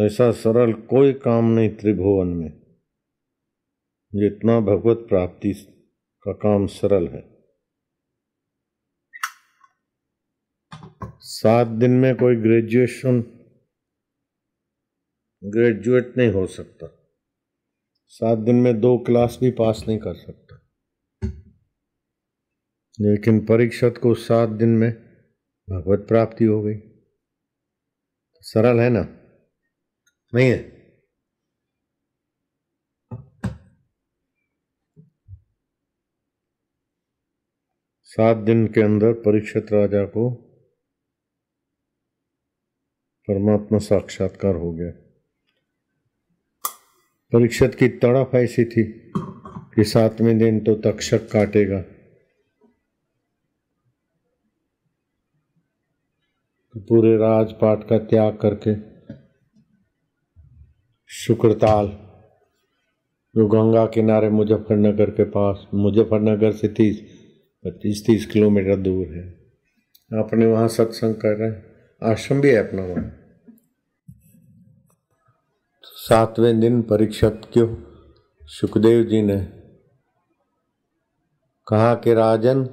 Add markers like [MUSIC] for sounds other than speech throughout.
ऐसा सरल कोई काम नहीं त्रिभुवन में। जितना भगवत प्राप्ति का काम सरल है। सात दिन में कोई ग्रेजुएशन ग्रेजुएट नहीं हो सकता। सात दिन में दो क्लास भी पास नहीं कर सकता। लेकिन परीक्षत को सात दिन में भगवत प्राप्ति हो गई। सरल है ना? नहीं है सात दिन के अंदर परीक्षित राजा को परमात्मा साक्षात्कार हो गया। परीक्षित की तड़प ऐसी थी कि सातवें दिन तो तक्षक काटेगा। तो पूरे राजपाट का त्याग करके शुक्रताल, जो गंगा किनारे मुजफ्फरनगर के पास, मुजफ्फरनगर से तीस पच्चीस तीस किलोमीटर दूर है। अपने वहाँ सत्संग कर रहे हैं। आश्रम भी है अपना वहाँ। सातवें दिन परीक्षक क्यों? सुखदेव जी ने कहा कि राजन,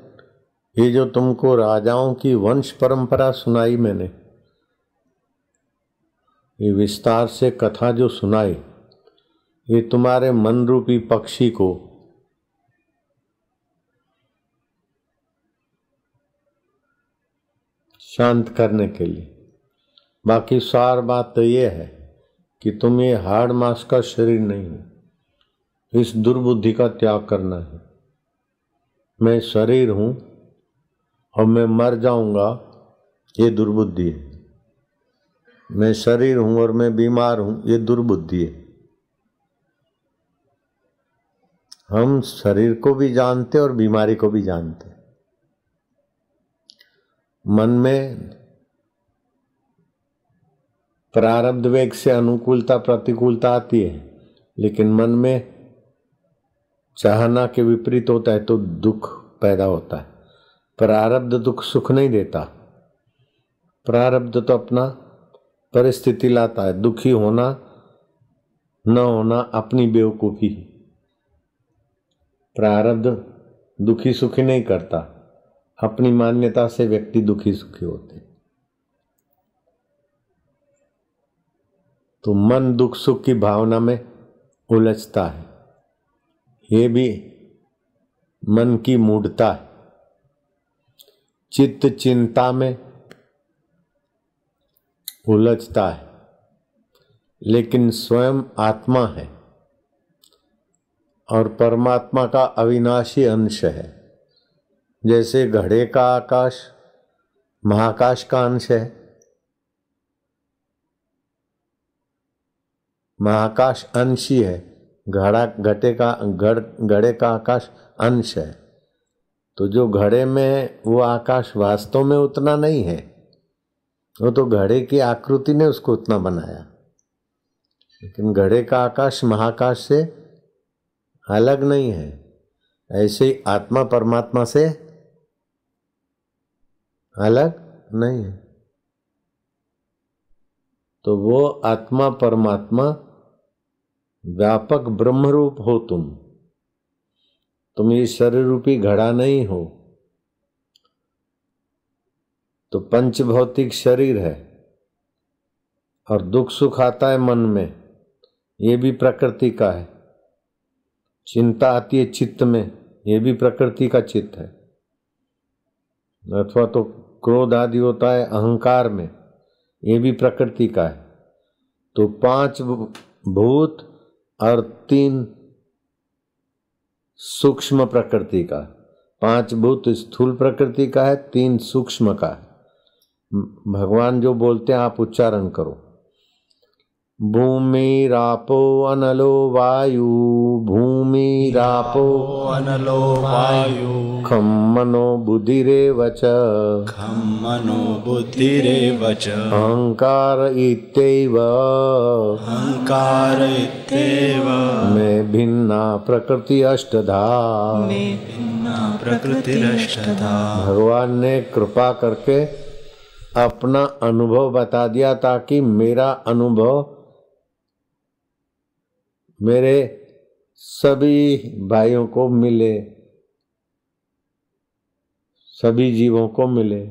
ये जो तुमको राजाओं की वंश परंपरा सुनाई मैंने ये विस्तार से कथा जो सुनाई, ये तुम्हारे मन रूपी पक्षी को। शांत करने के लिए। बाकी सार बात तो ये है कि तुम ये हार्ड मास का शरीर नहीं हो। इस दुर्बुद्धि का त्याग करना है। मैं शरीर हूँ और मैं मर जाऊँगा, ये दुर्बुद्धि है। मैं शरीर हूँ और मैं बीमार हूँ, ये दुर्बुद्धि है। हम शरीर को भी जानते और बीमारी को भी जानते मन में प्रारब्ध वेग से अनुकूलता, प्रतिकूलता आती है, लेकिन मन में चाहना के विपरीत होता है तो दुख पैदा होता है। प्रारब्ध दुख सुख नहीं देता। प्रारब्ध तो अपना परिस्थिति लाता है। दुखी होना, न होना अपनी बेवकूफ़ी प्रारब्ध दुखी सुखी नहीं करता। अपनी मान्यता से व्यक्ति दुखी सुखी होते तो मन दुख सुख की भावना में उलझता है। ये भी मन की मूढ़ता है। चित्त चिंता में उलझता है। लेकिन स्वयं आत्मा है और परमात्मा का अविनाशी अंश है। जैसे घड़े का आकाश, महाकाश का अंश है। महाकाश अंशी है घड़ा, घटे का घड़ घड़े का आकाश अंश है। तो जो घड़े में, वो आकाश वास्तव में उतना नहीं है। वो तो घड़े की आकृति ने उसको उतना बनाया। लेकिन घड़े का आकाश महाकाश से अलग नहीं है। ऐसे ही आत्मा परमात्मा से अलग नहीं है। तो वो आत्मा परमात्मा व्यापक ब्रह्म रूप हो तुम। तुम ये शरीर रूपी घड़ा नहीं हो। तो पंच भौतिक शरीर है और दुख सुख आता है मन में, ये भी प्रकृति का है। चिंता आती है चित्त में, ये भी प्रकृति का चित्त है। अथवा तो क्रोध आदि होता है अहंकार में, ये भी प्रकृति का है। तो पाँच भूत और तीन सूक्ष्म प्रकृति का पाँच भूत स्थूल प्रकृति का है, तीन सूक्ष्म का है। भगवान जो बोलते हैं आप उच्चारण करो। भूमि रापो अनलो वायु भूमि रापो अनलो वायु। खम मनो बुद्धिरे वच। खम मनो बुद्धिरे वच। अहंकार इत्यैव। अहंकार इत्येव। में भिन्ना प्रकृति अष्टधा। भिन्ना प्रकृतिरष्टधा भगवान ने कृपा करके अपना अनुभव बता दिया ताकि मेरा अनुभव मेरे सभी भाइयों को मिले, सभी जीवों को मिले।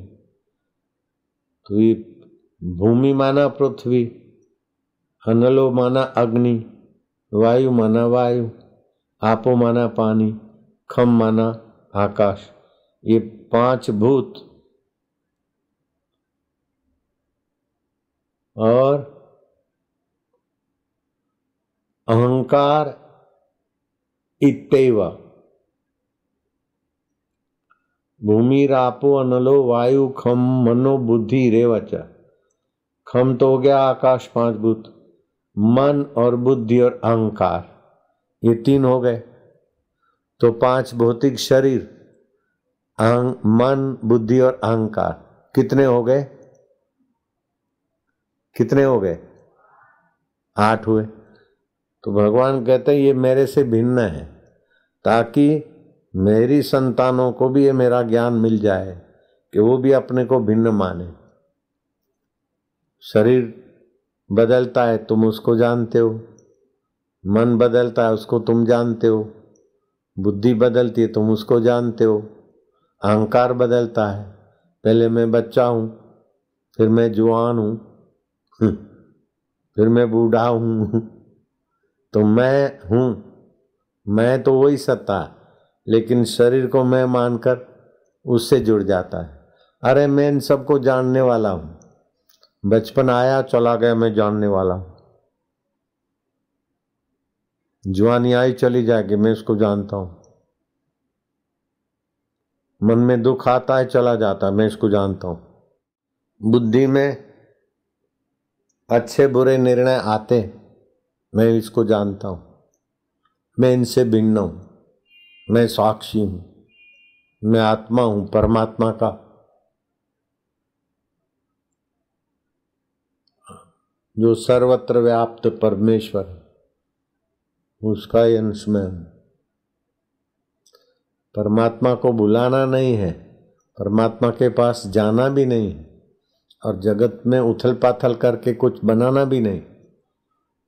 तो ये भूमि माना पृथ्वी अनलो माना अग्नि, वायु माना वायु, आपो माना पानी खम माना आकाश। ये पाँच भूत और अहंकार इतव भूमि रापो अनलो वायु खम मनो बुद्धि रेवच। खम तो हो गया आकाश पाँच भूत। मन और बुद्धि और अहंकार। ये तीन हो गए। तो पाँच भौतिक शरीर मन, बुद्धि और अहंकार। कितने हो गए? कितने हो गए? आठ हुए। तो भगवान कहते हैं, ये मेरे से भिन्न है, ताकि मेरी संतानों को भी ये मेरा ज्ञान मिल जाए, कि वो भी अपने को भिन्न माने। शरीर बदलता है, तुम उसको जानते हो। मन बदलता है, उसको तुम जानते हो। बुद्धि बदलती है, तुम उसको जानते हो। अहंकार बदलता है। पहले मैं बच्चा हूँ, फिर मैं जुआन हूँ फिर मैं बूढ़ा हूँ। तो मैं हूँ। मैं तो वही सत्ता, लेकिन शरीर को मैं मानकर उससे जुड़ जाता है। अरे मैं इन सबको जानने वाला हूँ। बचपन आया, चला गया, मैं जानने वाला हूँ। जवानी आई, चली जाएगी, मैं इसको जानता हूँ। मन में दुख आता है, चला जाता है, मैं इसको जानता हूँ। बुद्धि में अच्छे बुरे निर्णय आते मैं इसको जानता हूँ। मैं इनसे भिन्न हूँ। मैं साक्षी हूँ। मैं आत्मा हूँ, परमात्मा का। जो सर्वत्र व्याप्त परमेश्वर उसका ही अंश में हूँ। परमात्मा को बुलाना नहीं है। परमात्मा के पास जाना भी नहीं और जगत में उथल पाथल करके कुछ बनाना भी नहीं।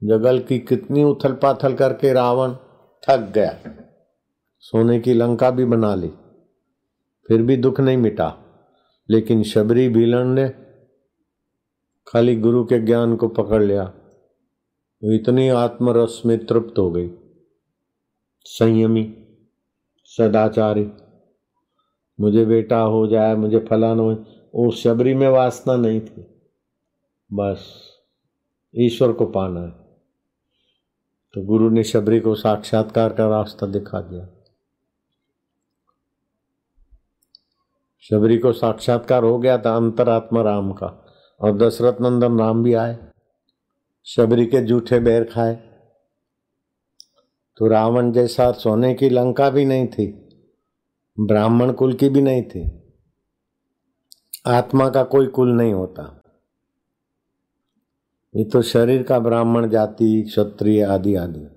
जगल की कितनी उथल पाथल करके रावण थक गया। सोने की लंका भी बना ली, फिर भी दुख नहीं मिटा। लेकिन शबरी भीलन ने खाली गुरु के ज्ञान को पकड़ लिया। वो इतनी आत्मरस में तृप्त हो गई। संयमी, सदाचारी, मुझे बेटा हो जाए, मुझे फलाना हो वो शबरी में वासना नहीं थी। बस ईश्वर को पाना है। तो गुरु ने शबरी को साक्षात्कार का रास्ता दिखा दिया। शबरी को साक्षात्कार हो गया था अंतरात्मा राम का। और दशरथ नंदन राम भी आए। शबरी के जूठे बैर खाए। तो रावण जैसा सोने की लंका भी नहीं थी। ब्राह्मण कुल की भी नहीं थी। आत्मा का कोई कुल नहीं होता। ये तो शरीर का ब्राह्मण जाति क्षत्रिय आदि आदि।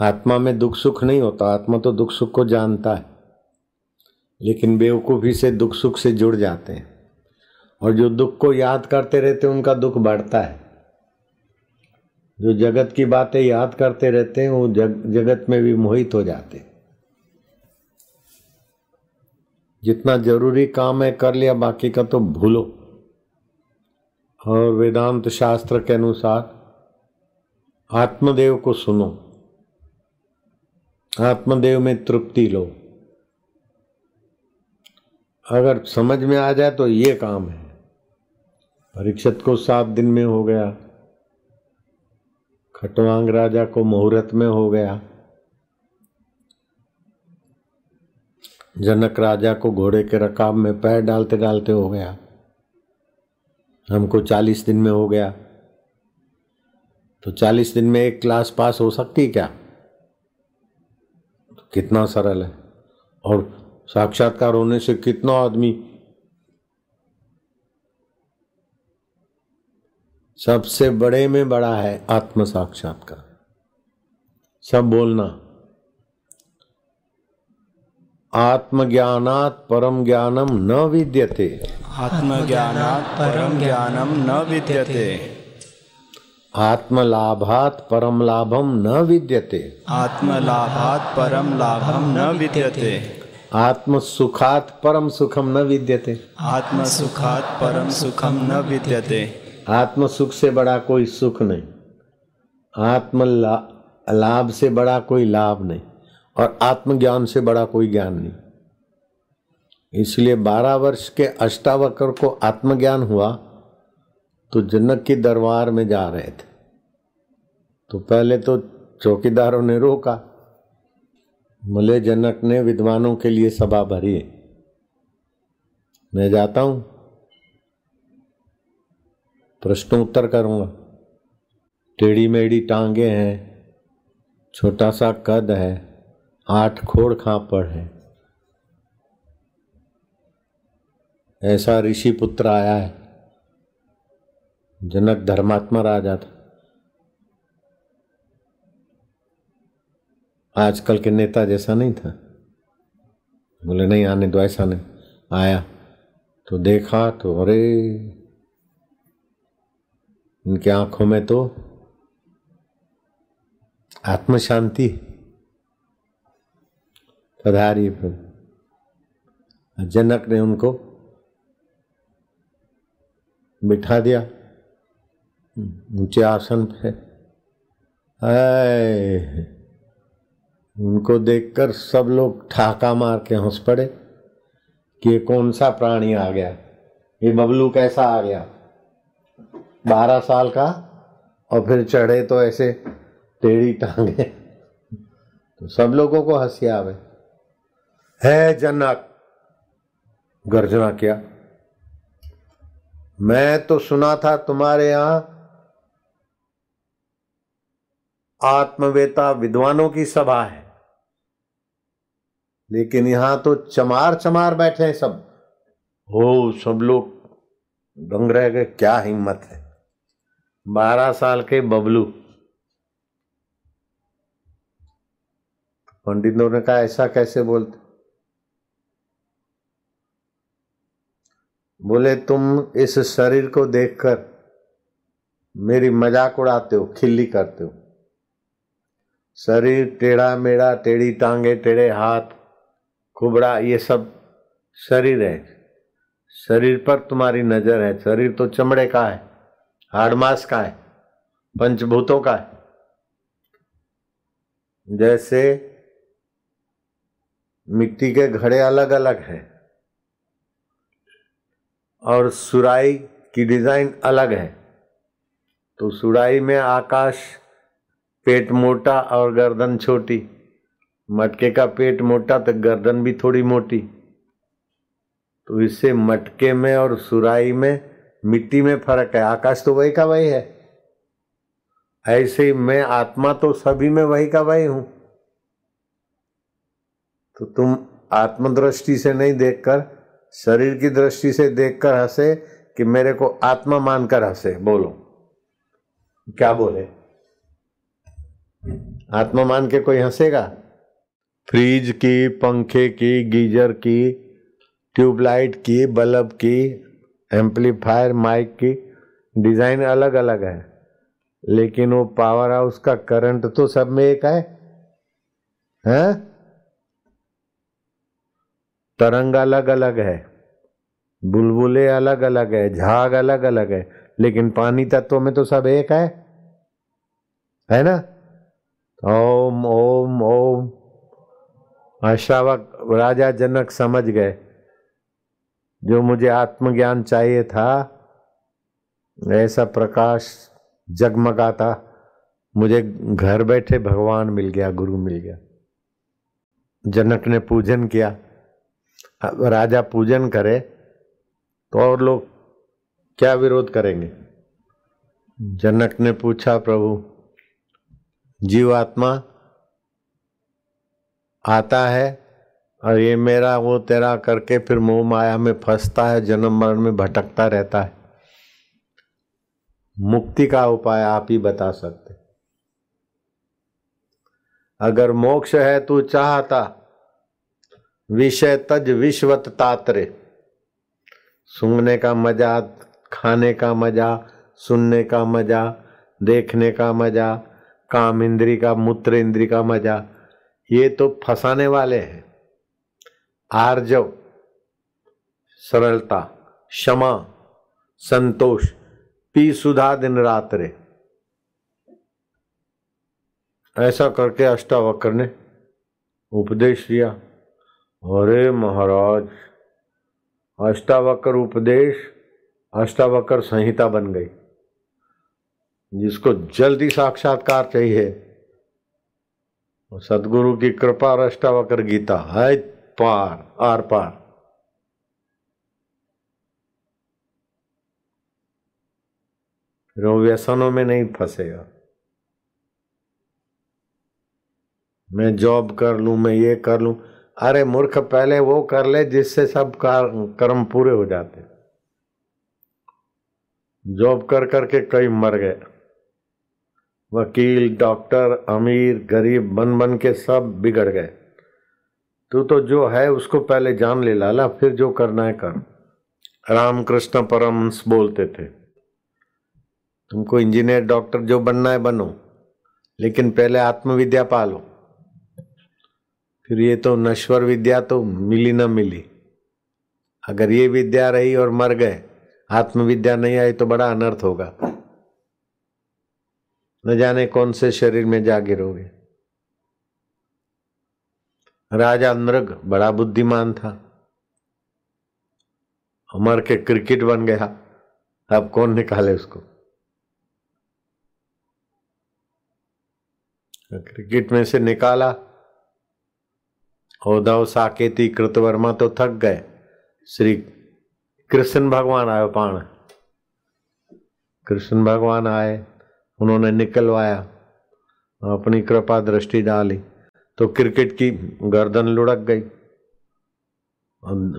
आत्मा में दुख सुख नहीं होता आत्मा तो दुख सुख को जानता है। लेकिन बेवकूफ़ी से दुख सुख से जुड़ जाते हैं। और जो दुख को याद करते रहते हैं उनका दुख बढ़ता है। जो जगत की बातें याद करते रहते हैं वो जग, जगत में भी मोहित हो जाते जितना ज़रूरी काम है कर लिया, बाकी का तो भूलो। और वेदांत शास्त्र के अनुसार आत्मदेव को सुनो। आत्मदेव में तृप्ति लो। अगर समझ में आ जाए तो ये काम है। परीक्षित को सात दिन में हो गया। खटवांग राजा को मुहूर्त में हो गया। जनक राजा को घोड़े के रकाब में पैर डालते डालते हो गया। हमको चालीस दिन में हो गया। तो चालीस दिन में एक क्लास पास हो सकती क्या? तो कितना सरल है। और साक्षात्कार होने से कितना आदमी सबसे बड़े में बड़ा है आत्म साक्षात्कार सब बोलना। आत्मज्ञानात परम ज्ञानम न विद्यते। आत्मज्ञानात् परम ज्ञानम न विद्यते। आत्मलाभात परम लाभम न विद्यते। आत्मलाभात् परम लाभम न विद्यते। आत्म सुखात परम सुखम न विद्यते। आत्मसुखात् परम सुखम न विद्यते। आत्म सुख से बड़ा कोई सुख नहीं। आत्म लाभ से बड़ा कोई लाभ नहीं। और आत्मज्ञान से बड़ा कोई ज्ञान नहीं। इसलिए बारह वर्ष के अष्टावक्र को आत्मज्ञान हुआ तो जनक के दरबार में जा रहे थे। तो पहले तो चौकीदारों ने रोका। बोले, जनक ने विद्वानों के लिए सभा भरी मैं जाता हूँ। प्रश्न उत्तर करूँगा। टेढ़ी मेढ़ी टांगे हैं, छोटा सा कद है। आठ खोड़ खापड़ है। ऐसा ऋषि पुत्र आया है, जनक धर्मात्मा राजा था। आजकल के नेता जैसा नहीं था। बोले, नहीं, आने दो, ऐसा नहीं। आया तो देखा तो अरे, इनके आँखों में तो आत्म शांति पधारी जनक ने उनको बिठा दिया। ऊँचे आसन पे आए। उनको देखकर सब लोग ठाका मार के हंस पड़े कि ये कौन सा प्राणी आ गया? ये बबलू कैसा आ गया? बारह साल का और फिर चढ़े तो ऐसे टेढ़ी टांगे। तो सब लोगों को हँसी आवे। है जनक। गर्जना किया। मैं तो सुना था तुम्हारे यहाँ आत्मवेता विद्वानों की सभा है। लेकिन यहाँ तो चमार चमार बैठे हैं सब। हो, सब लोग दंग रह गए। क्या हिम्मत है? बारह साल के बबलू। पंडितों ने कहा, ऐसा कैसे बोलते? बोले, तुम इस शरीर को देखकर मेरी मज़ाक उड़ाते हो, खिल्ली करते हो। शरीर टेढ़ा मेढ़ा, टेढ़ी टांगे, टेढ़े हाथ कुबड़ा ये सब शरीर है। शरीर पर तुम्हारी नज़र है। शरीर तो चमड़े का है हाडमास का है, पंचभूतों का है। जैसे मिट्टी के घड़े अलग अलग हैं और सुराई की डिज़ाइन अलग है। तो सुराई में आकाश, पेट मोटा और गर्दन छोटी। मटके का पेट मोटा तो गर्दन भी थोड़ी मोटी। तो इससे मटके में और सुराई में, मिट्टी में फ़र्क है। आकाश तो वही का वही है। ऐसे मैं, आत्मा तो सभी में वही का वही हूँ। तो तुम आत्मदृष्टि से नहीं देखकर शरीर की दृष्टि से देखकर हंसे कि मेरे को आत्मा मानकर हंसे। बोलो। क्या बोले? आत्मा मान के कोई हंसेगा? फ्रिज की, पंखे की, गीजर की, ट्यूबलाइट की, बल्ब की, एम्पलीफायर, माइक की, डिज़ाइन अलग अलग है। लेकिन वो पावर हाउस का करंट तो सब में एक है। हैं? तरंग अलग अलग है, बुलबुले अलग अलग है, झाग अलग अलग है, लेकिन पानी तत्व में तो सब एक है। है ना? ओम ओम ओम। अशावक राजा जनक समझ गए। जो मुझे आत्मज्ञान चाहिए था, ऐसा प्रकाश जगमगाता, मुझे घर बैठे भगवान मिल गया, गुरु मिल गया। जनक ने पूजन किया। राजा पूजन करे तो और लोग क्या विरोध करेंगे? जनक ने पूछा, प्रभु, जीवात्मा आता है और ये मेरा, वो तेरा करके फिर मोह माया में फंसता है, जन्म मरण में भटकता रहता है। मुक्ति का उपाय आप ही बता सकते। अगर मोक्ष है, तू चाहता विषय तज विश्वत तात्रे। सूंघने का मज़ा, खाने का मज़ा, सुनने का मज़ा, देखने का मज़ा, काम इंद्री का, मूत्र इंद्री का मज़ा, ये तो फंसाने वाले हैं। आर्जव, सरलता, क्षमा, संतोष पी सुधा दिन रात रे ऐसा करके अष्टावक्र ने उपदेश दिया। अरे महाराज, अष्टावक्र उपदेश, अष्टावक्र संहिता बन गई, जिसको जल्दी साक्षात्कार चाहिए। सदगुरु की कृपा और अष्टावक्र गीता, है पार, आर पार। फिर वो व्यसनों में नहीं फंसेगा मैं जॉब कर लूँ, मैं ये कर लूँ अरे मूर्ख, पहले वो कर ले जिससे सब कर्म पूरे हो जाते। जॉब कर करके कई मर गए। वकील, डॉक्टर, अमीर, गरीब, बन बन के सब बिगड़ गए। तू तो जो है उसको पहले जान ले, लाला, फिर जो करना है कर। रामकृष्ण परमंश बोलते थे, तुमको इंजीनियर, डॉक्टर जो बनना है बनो, लेकिन पहले आत्मविद्या पालो। फिर ये तो नश्वर विद्या तो मिली ना मिली। अगर ये विद्या रही और मर गए, आत्मविद्या नहीं आई तो बड़ा अनर्थ होगा। न जाने कौन से शरीर में जा गिरोगे राजा नृग बड़ा बुद्धिमान था। मर के क्रिकेट बन गया। अब कौन निकाले उसको? क्रिकेट में से निकाला। उद्धव साकेती कृतवर्मा तो थक गए श्री कृष्ण भगवान आयो पाण कृष्ण भगवान आए उन्होंने निकलवाया अपनी कृपा दृष्टि डाली तो क्रिकेट की गर्दन लुढ़क गई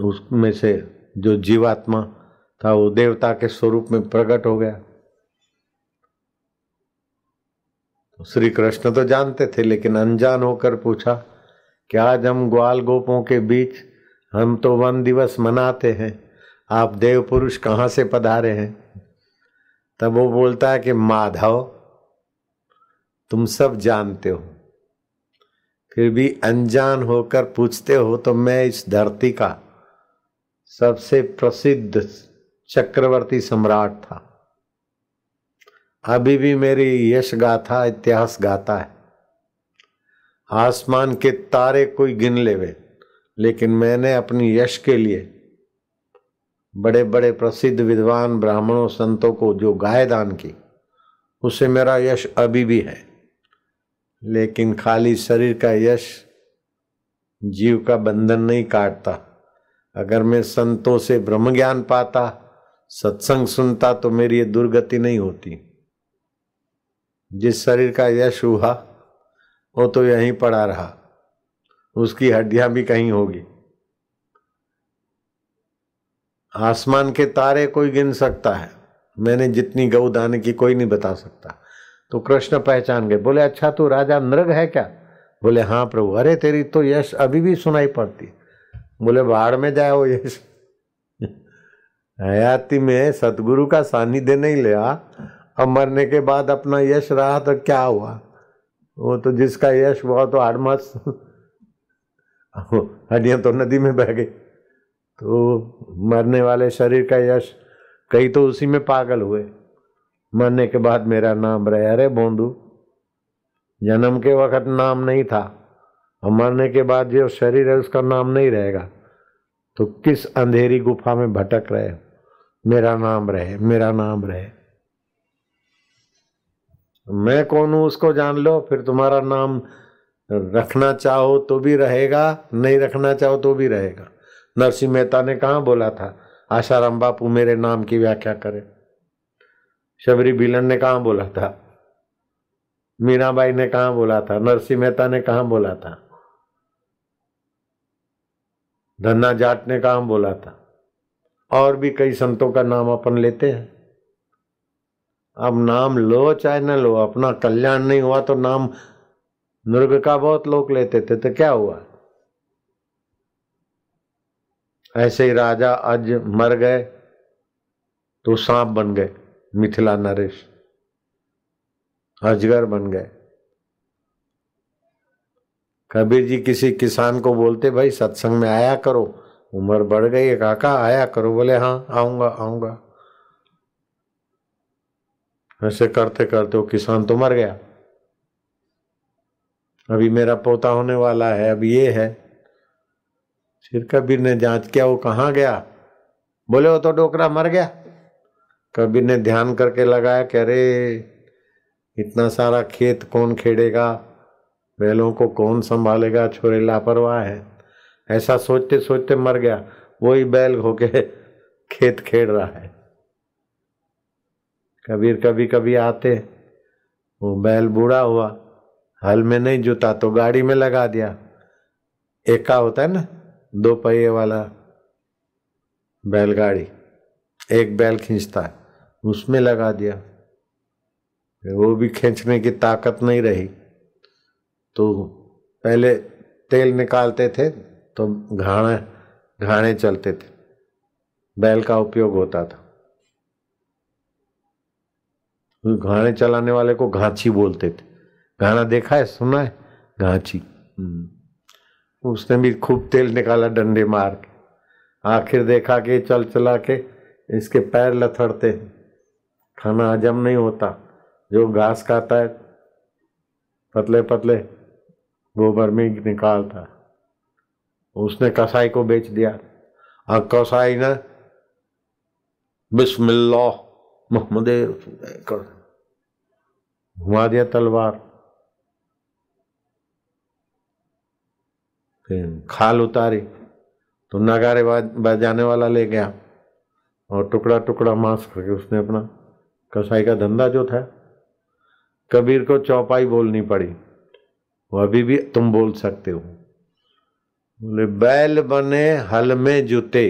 उसमें से जो जीवात्मा था वो देवता के स्वरूप में प्रकट हो गया श्री कृष्ण तो जानते थे लेकिन अनजान होकर पूछा कि आज हम ग्वाल गोपों के बीच हम तो वन दिवस मनाते हैं? आप देव पुरुष कहाँ से पधारे हैं? तब वो बोलता है कि, माधव, तुम सब जानते हो। फिर भी अनजान होकर पूछते हो तो मैं इस धरती का सबसे प्रसिद्ध चक्रवर्ती सम्राट था। अभी भी मेरी यश गाथा, इतिहास गाता है। आसमान के तारे कोई गिन लेवे, लेकिन मैंने अपनी यश के लिए बड़े बड़े प्रसिद्ध विद्वान ब्राह्मणों संतों को जो गाय दान की, उसे मेरा यश अभी भी है। लेकिन खाली शरीर का यश जीव का बंधन नहीं काटता। अगर मैं संतों से ब्रह्म ज्ञान पाता, सत्संग सुनता तो मेरी ये दुर्गति नहीं होती। जिस शरीर का यश हुआ वो तो यहीं पड़ा रहा। उसकी हड्डियाँ भी कहीं होगी। आसमान के तारे कोई गिन सकता है। मैंने जितनी गऊ दान की कोई नहीं बता सकता। तो कृष्ण पहचान गए। बोले अच्छा तू राजा नृग है क्या? बोले हाँ प्रभु। अरे, तेरी तो यश अभी भी सुनाई पड़ती। बोले, बाढ़ में जाए वो यश हयाती में सतगुरु का सानिध्य नहीं लिया। अब मरने के बाद अपना यश रहा तो क्या हुआ? वो तो जिसका यश हुआ तो आडमास हड्डियाँ तो नदी में बह गई। तो मरने वाले शरीर का यश, कई तो उसी में पागल हुए। मरने के बाद मेरा नाम रहे, अरे बोंदू, जन्म के वक्त नाम नहीं था, और मरने के बाद जो शरीर है उसका नाम नहीं रहेगा। तो किस अंधेरी गुफा में भटक रहे मेरा नाम रहे, मेरा नाम रहे। मैं कौन हूँ उसको जान लो, फिर तुम्हारा नाम रखना चाहो तो भी रहेगा, नहीं रखना चाहो तो भी रहेगा। नरसिंह मेहता ने कहा बोला था? आशाराम बापू मेरे नाम की व्याख्या करे। शबरी बिलन ने कहा बोला था? मीराबाई ने कहा बोला था? नरसिंह मेहता ने कहा बोला था? धन्ना जाट ने कहा बोला था? और भी कई संतों का नाम अपन लेते हैं। अब नाम लो चाहे न लो, अपना कल्याण नहीं हुआ तो नाम नृग का बहुत लोग लेते थे तो क्या हुआ? ऐसे ही राजा आज मर गए तो सांप बन गए, मिथिला नरेश। अजगर बन गए। कबीर जी किसी किसान को बोलते, भाई, सत्संग में आया करो, उम्र बढ़ गई काका, आया करो। बोले हाँ आऊँगा आऊँगा। ऐसे करते करते वो किसान तो मर गया। अभी मेरा पोता होने वाला है, अब ये है। फिर कबीर ने जाँच किया, वो कहाँ गया? बोले, वो तो डोकरा मर गया। कबीर ने ध्यान करके लगाया कह अरे, इतना सारा खेत कौन खेड़ेगा? बैलों को कौन संभालेगा? छोरे लापरवाह है। ऐसा सोचते सोचते मर गया। वही बैल होके [LAUGHS] खेत खेड़ रहा है। कबीर कभी कभी आते, वो बैल बूढ़ा हुआ, हल में नहीं जुता तो गाड़ी में लगा दिया। एका होता है ना, दो पहिए वाला बैलगाड़ी, एक बैल खींचता है, उसमें लगा दिया। वो भी खींचने की ताकत नहीं रही। तो पहले तेल निकालते थे तो घाने घाने चलते थे। बैल का उपयोग होता था। घाने चलाने वाले को घाची बोलते थे। घाना देखा है, सुना है? घाची हम्म। उसने भी खूब तेल निकाला डंडे मार के। आखिर देखा कि चल चला के इसके पैर लथड़ते हैं। खाना हजम नहीं होता। जो घास खाता है, पतले पतले गोबर में निकालता उसने कसाई को बेच दिया। और कसाई ने, बिस्मिल्लाह, मोहम्मद घुमा दिया तलवार। फिर खाल उतारी तो नगारे बजाने वाला ले गया और टुकड़ा टुकड़ा मांस करके उसने अपना कसाई का धंधा जो था, कबीर को चौपाई बोलनी पड़ी। वो अभी भी तुम बोल सकते हो। बोले, बैल बने हल में जूते।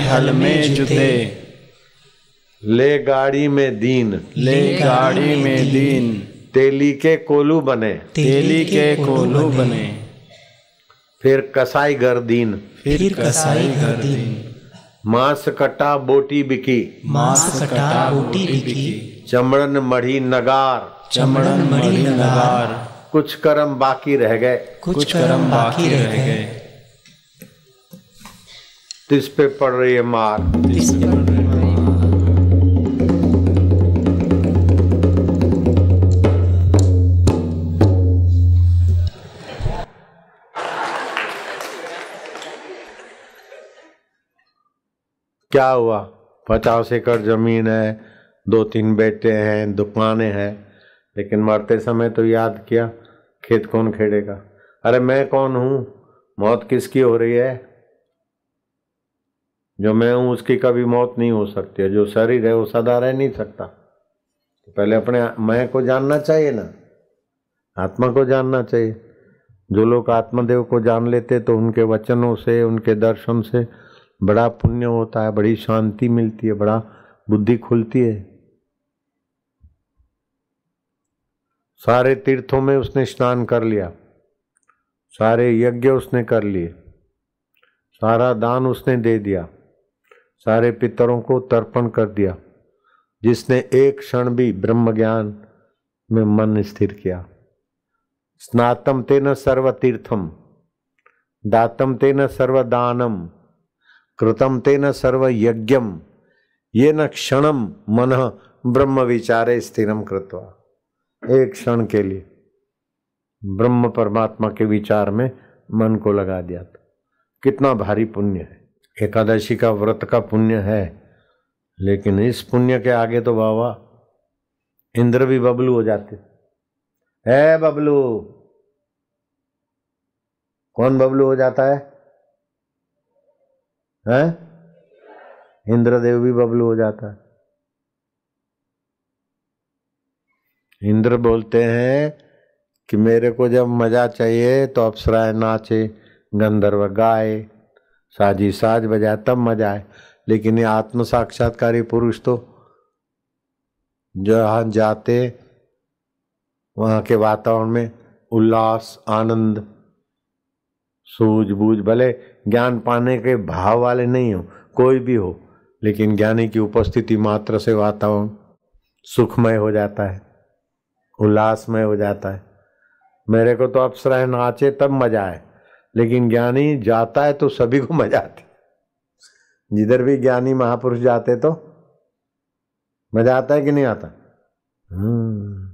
हल में जूते। ले गाड़ी में दीन। ले गाड़ी में दीन। तेली के कोलू बने। तेली के कोलू बने। फिर कसाई गर्दीन फिर कसाई गर्दीन मांस कटा बोटी बिकी। मांस कटा बोटी बिकी। चमड़न मढ़ी नगार। चमड़न मढ़ी नगार। कुछ कर्म बाकी रह गए। कुछ कर्म बाकी रह गए। तिस पे पड़ रही है मार। इस पे क्या हुआ? पचास एकड़ ज़मीन है दो तीन बेटे हैं, दुकानें हैं, लेकिन मरते समय तो याद किया, खेत कौन खेड़ेगा? अरे मैं कौन हूँ? मौत किसकी हो रही है? जो मैं हूँ, उसकी कभी मौत नहीं हो सकती है। जो शरीर है, वो सदा रह नहीं सकता। पहले अपने मैं को जानना चाहिए ना? आत्मा को जानना चाहिए। जो लोग आत्मदेव को जान लेते तो उनके वचनों से, उनके दर्शन से बड़ा पुण्य होता है, बड़ी शांति मिलती है, बड़ा बुद्धि खुलती है। सारे तीर्थों में उसने स्नान कर लिया, सारे यज्ञ उसने कर लिए, सारा दान उसने दे दिया, सारे पितरों को तर्पण कर दिया, जिसने एक क्षण भी ब्रह्म ज्ञान में मन स्थिर किया। स्नातम तेन सर्व तीर्थम दातम तेन सर्वदानम। कृतम तेन सर्व यज्ञम ये न क्षणम मन ब्रह्म विचारे स्थिरम कृत्वा। एक क्षण के लिए ब्रह्म परमात्मा के विचार में मन को लगा दिया था। कितना भारी पुण्य है। एकादशी का व्रत का पुण्य है, लेकिन इस पुण्य के आगे तो बाबा इंद्र भी बबलू हो जाते। है बबलू, कौन बबलू हो जाता है? है? इंद्रदेव भी बबलू हो जाता है। इंद्र बोलते हैं कि मेरे को जब मज़ा चाहिए तो अप्सराएँ नाचे, गंधर्व गाए, साजी साज बजाए, तब मज़ा आए। लेकिन ये आत्म साक्षात्कारी पुरुष तो जहाँ जाते, वहाँ के वातावरण में उल्लास, आनंद, सूझबूझ, भले ज्ञान पाने के भाव वाले नहीं हो, कोई भी हो, लेकिन ज्ञानी की उपस्थिति मात्र से वातावरण सुखमय हो जाता है, उल्लासमय हो जाता है। मेरे को तो अप्सरा नाचे तब मज़ा आए, लेकिन ज्ञानी जाता है तो सभी को मज़ा आती जिधर भी ज्ञानी महापुरुष जाते तो मज़ा आता है कि नहीं आता? हम्म।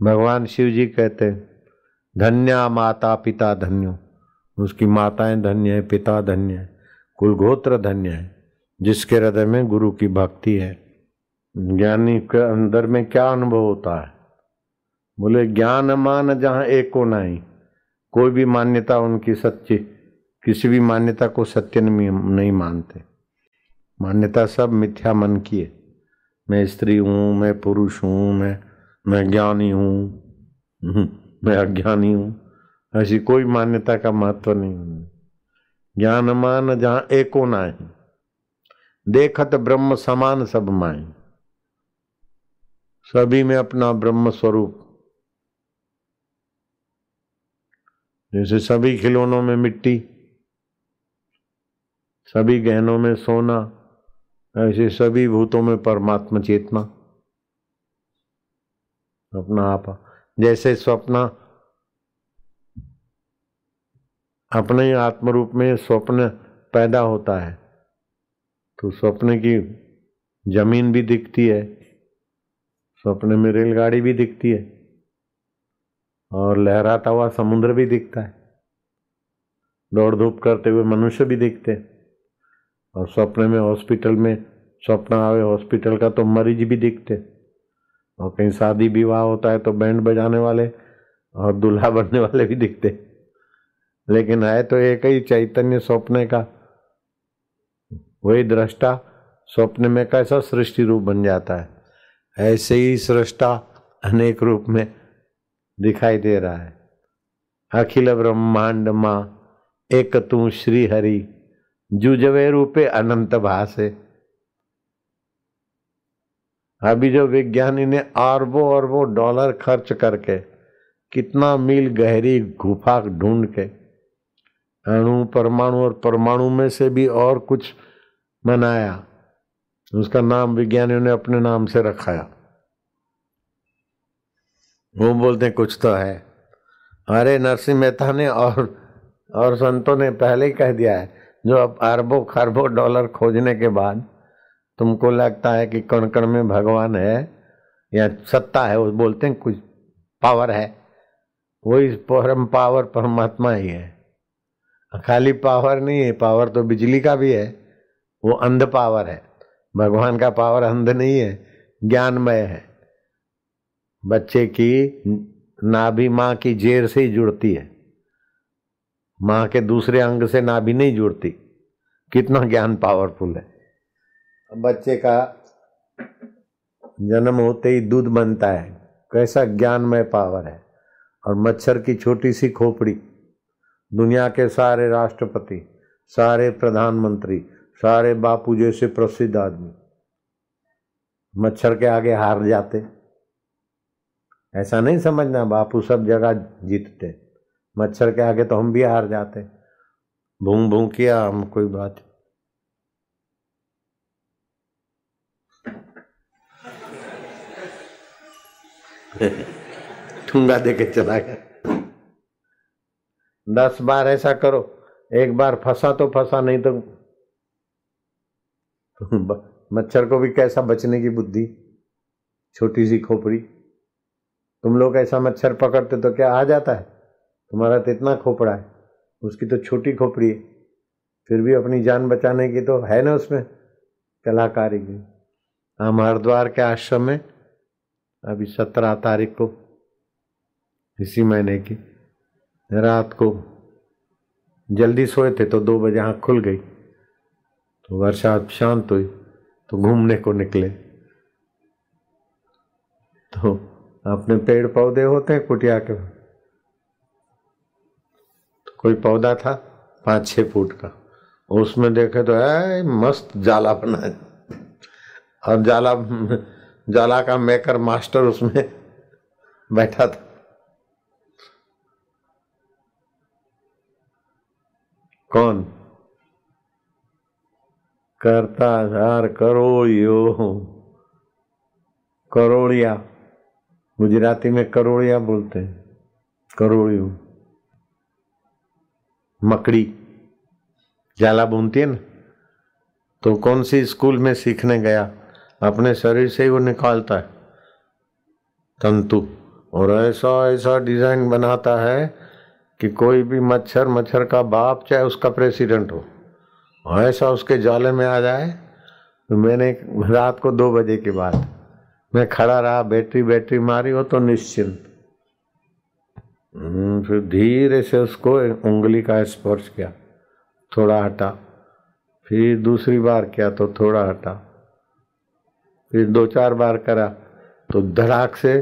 भगवान शिव जी कहते धन्या माता पिता धन्यो। उसकी माताएँ धन्य है पिता धन्य है कुलगोत्र धन्य है जिसके हृदय में गुरु की भक्ति है। ज्ञानी के अंदर में क्या अनुभव होता है? बोले ज्ञान मान जहाँ एको नहीं कोई भी मान्यता उनकी सच्ची किसी भी मान्यता को सत्य नहीं मानते। मान्यता सब मिथ्या मन की है। मैं स्त्री हूँ मैं पुरुष हूँ मैं मैं ज्ञानी हूँ हम्म, मैं अज्ञानी हूँ। ऐसी कोई मान्यता का महत्व नहीं ज्ञान मान जहाँ एको नाई देखत ब्रह्म समान सब माए सभी में अपना ब्रह्म स्वरूप। जैसे सभी खिलौनों में मिट्टी, सभी गहनों में सोना, ऐसे सभी भूतों में परमात्मा चेतना। अपना आपा, जैसे स्वप्न अपने ही आत्म रूप में स्वप्न पैदा होता है। तो स्वप्न की ज़मीन भी दिखती है, स्वप्न में रेलगाड़ी भी दिखती है और लहराता हुआ समुद्र भी दिखता है। दौड़ धूप करते हुए मनुष्य भी दिखते हैं और स्वप्न में हॉस्पिटल में स्वप्न आवे, हॉस्पिटल का तो मरीज़ भी दिखते और कहीं शादी विवाह होता है तो बैंड बजाने वाले और दूल्हा बनने वाले भी दिखते लेकिन है तो एक ही चैतन्य स्वप्न का। वही दृष्टा स्वप्न में कैसा सृष्टि रूप बन जाता है। ऐसे ही सृष्टा अनेक रूप में दिखाई दे रहा है। अखिल ब्रह्मांड माँ एक तू श्री हरि जुजवे रूपे अनंत भाषे अभी जो विज्ञानी ने अरबों अरबों डॉलर खर्च करके कितना मील गहरी गुफा ढूंढ के अणु, परमाणु और परमाणु में से भी और कुछ बनाया। उसका नाम विज्ञानियों ने अपने नाम से रखाया। वो बोलते हैं, कुछ तो है। अरे, नरसिंह मेहता ने और और संतों ने पहले ही कह दिया है, जो अब अरबों, खरबों डॉलर खोजने के बाद तुमको लगता है कि कण कण में भगवान है, या सत्ता है, वो बोलते हैं, कुछ पावर है। वही परम पावर परमात्मा ही है। खाली पावर नहीं है पावर तो बिजली का भी है, वो अंध पावर है। भगवान का पावर अंध नहीं है, ज्ञानमय है। बच्चे की नाभि माँ की जेर से ही जुड़ती है। माँ के दूसरे अंग से नाभि नहीं जुड़ती। कितना ज्ञान पावरफुल है। बच्चे का जन्म होते ही दूध बनता है। कैसा ज्ञानमय पावर है। और मच्छर की छोटी सी खोपड़ी। दुनिया के सारे राष्ट्रपति, सारे प्रधानमंत्री, सारे बापू जैसे प्रसिद्ध आदमी मच्छर के आगे हार जाते। ऐसा नहीं समझना, बापू सब जगह जीतते। मच्छर के आगे तो हम भी हार जाते। भूं भूं किया हम, कोई बात। [LAUGHS] ठुंगा दे के चला गया। दस बार ऐसा करो, एक बार फंसा तो फंसा, नहीं तो मच्छर को भी कैसा बचने की बुद्धि? छोटी सी खोपड़ी। तुम लोग ऐसा मच्छर पकड़ते तो क्या आ जाता है? तुम्हारा तो इतना खोपड़ा है, उसकी तो छोटी खोपड़ी है। फिर भी अपनी जान बचाने की तो है ना उसमें कलाकारी की। हम हरिद्वार के आश्रम में, अभी सत्रह तारीख को, इसी महीने की। रात को जल्दी सोए थे तो दो बजे आँख खुल गई तो वर्षा शांत हुई तो घूमने को निकले। तो अपने पेड़ पौधे होते हैं कुटिया के तो कोई पौधा था पाँच छः फुट का, उसमें देखे तो है मस्त जाला बना है। और जाला जाला का मेकर मास्टर उसमें [LAUGHS] बैठा था। कौन? करता झार करो यो। करोड़िया। गुजराती में करोड़िया बोलते हैं। करोड़ियों। मकड़ी। जाला बुनती है ना? तो कौन सी स्कूल में सीखने गया? अपने शरीर से ही वो निकालता है। तंतु। और ऐसा ऐसा डिज़ाइन बनाता है कि कोई भी मच्छर मच्छर का बाप चाहे उसका प्रेसिडेंट हो ऐसा उसके जाले में आ जाए। तो मैंने रात को दो बजे के बाद मैं खड़ा रहा बैटरी बैटरी मारी हो तो निश्चिंत। हम्म, फिर धीरे से उसको उंगली का स्पर्श किया थोड़ा हटा। फिर दूसरी बार किया तो थोड़ा हटा। फिर दो चार बार करा तो धड़ाक से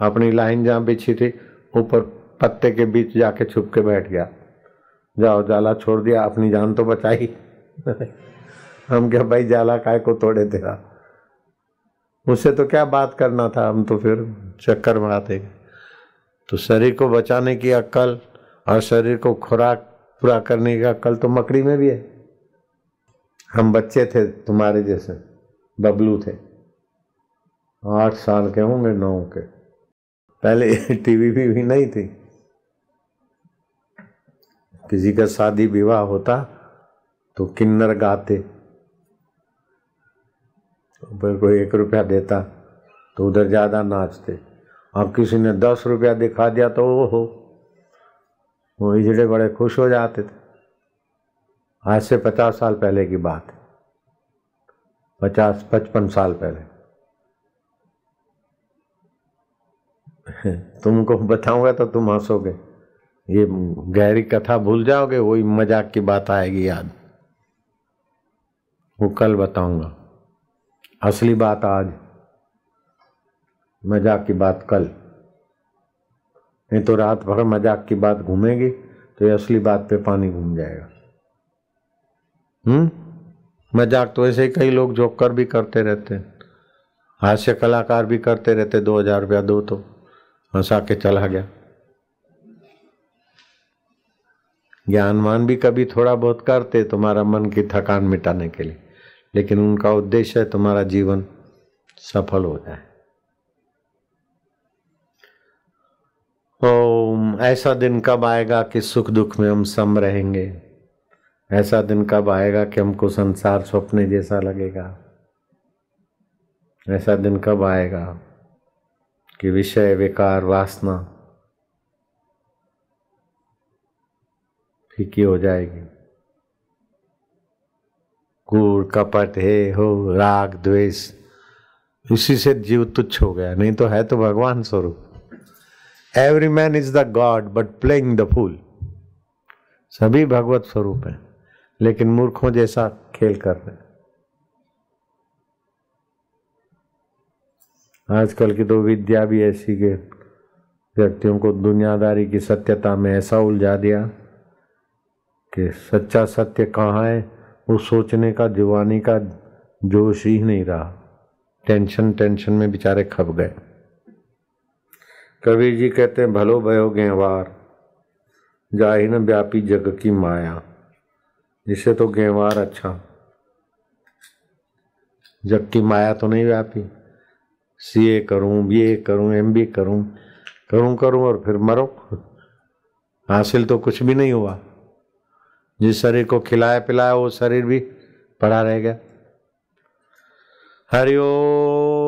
अपनी लाइन जहाँ बिछी थी ऊपर पत्ते के बीच जाके छुप के बैठ गया। जाओ जाला छोड़ दिया अपनी जान तो बचाई। हम क्या भाई जाला काय को तोड़े तेरा? उससे तो क्या बात करना था हम तो फिर चक्कर में आते तो शरीर को बचाने की अक्ल और शरीर को खुराक पूरा करने की अक्ल तो मकड़ी में भी है। हम बच्चे थे तुम्हारे जैसे बबलू थे। आठ साल के होंगे नौ के। पहले [LAUGHS] टीवी भी, भी नहीं थी। किसी का शादी विवाह होता तो किन्नर गाते। फिर कोई एक रुपया देता तो उधर ज़्यादा नाचते। और किसी ने दस रुपया दिखा दिया तो वो हो वो इजड़े बड़े खुश हो जाते थे। आज से पचास साल पहले की बात है। पचास, पचपन साल पहले। [LAUGHS] तुमको बताऊँगा तो तुम हंसोगे। ये गहरी कथा भूल जाओगे, वही मज़ाक की बात आएगी याद। वो कल बताऊँगा। असली बात आज, मज़ाक की बात कल। नहीं तो रात भर मज़ाक की बात घूमेगी तो ये असली बात पे पानी घूम जाएगा। हम्म? मज़ाक तो ऐसे ही कई लोग जोकर भी करते रहते हैं। हास्य कलाकार भी करते रहते दो हज़ार रुपया दो तो हंसा के चला गया। ज्ञानवान भी कभी थोड़ा बहुत करते तुम्हारा मन की थकान मिटाने के लिए, लेकिन उनका उद्देश्य है तुम्हारा जीवन सफल हो जाए। ओम, ऐसा दिन कब आएगा कि सुख दुख में हम सम रहेंगे? ऐसा दिन कब आएगा कि हमको संसार स्वप्ने जैसा लगेगा? ऐसा दिन कब आएगा कि विषय, विकार, वासना फीकी हो जाएगी। कूड़ कपट, हे, हो, राग, द्वेष, इसी से जीव तुच्छ हो गया। नहीं तो है तो भगवान स्वरूप। Every man is the god but playing the fool सभी भगवत स्वरूप है, लेकिन मूर्खों जैसा खेल कर रहे आजकल की तो विद्या भी ऐसी के व्यक्तियों को दुनियादारी की सत्यता में ऐसा उलझा दिया। कि सच्चा सत्य कहाँ है? वो सोचने का जवानी का जोश ही नहीं रहा। टेंशन टेंशन में बेचारे खप गए। कबीर जी कहते हैं, भलो भयो गेवार जाहि न व्यापी जग की माया। जिसे तो गेवार अच्छा। जग की माया तो नहीं व्यापी सीए करूँ ए करूँ, एम बी करूँ करूँ करूँ और फिर मरो। हासिल तो कुछ भी नहीं हुआ। जिस शरीर को खिलाया पिलाया वो शरीर भी पड़ा रहेगा हरिओम हरिओ